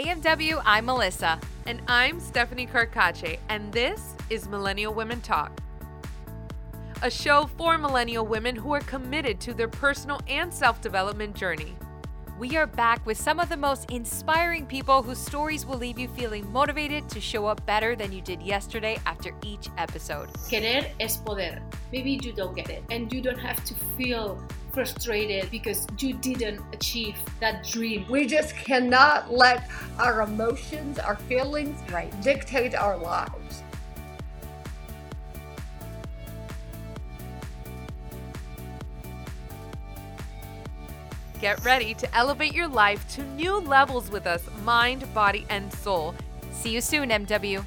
Hey MW, I'm Melissa. And I'm Stephanie Carcache, and this is Millennial Women Talk. A show for millennial women who are committed to their personal and self development journey. We are back with some of the most inspiring people whose stories will leave you feeling motivated to show up better than you did yesterday after each episode. Querer es poder. Maybe you don't get it, and you don't have to feel frustrated because you didn't achieve that dream. We just cannot let our emotions, our feelings, Right. dictate our lives. Get ready to elevate your life to new levels with us, mind, body, and soul. See you soon, MW.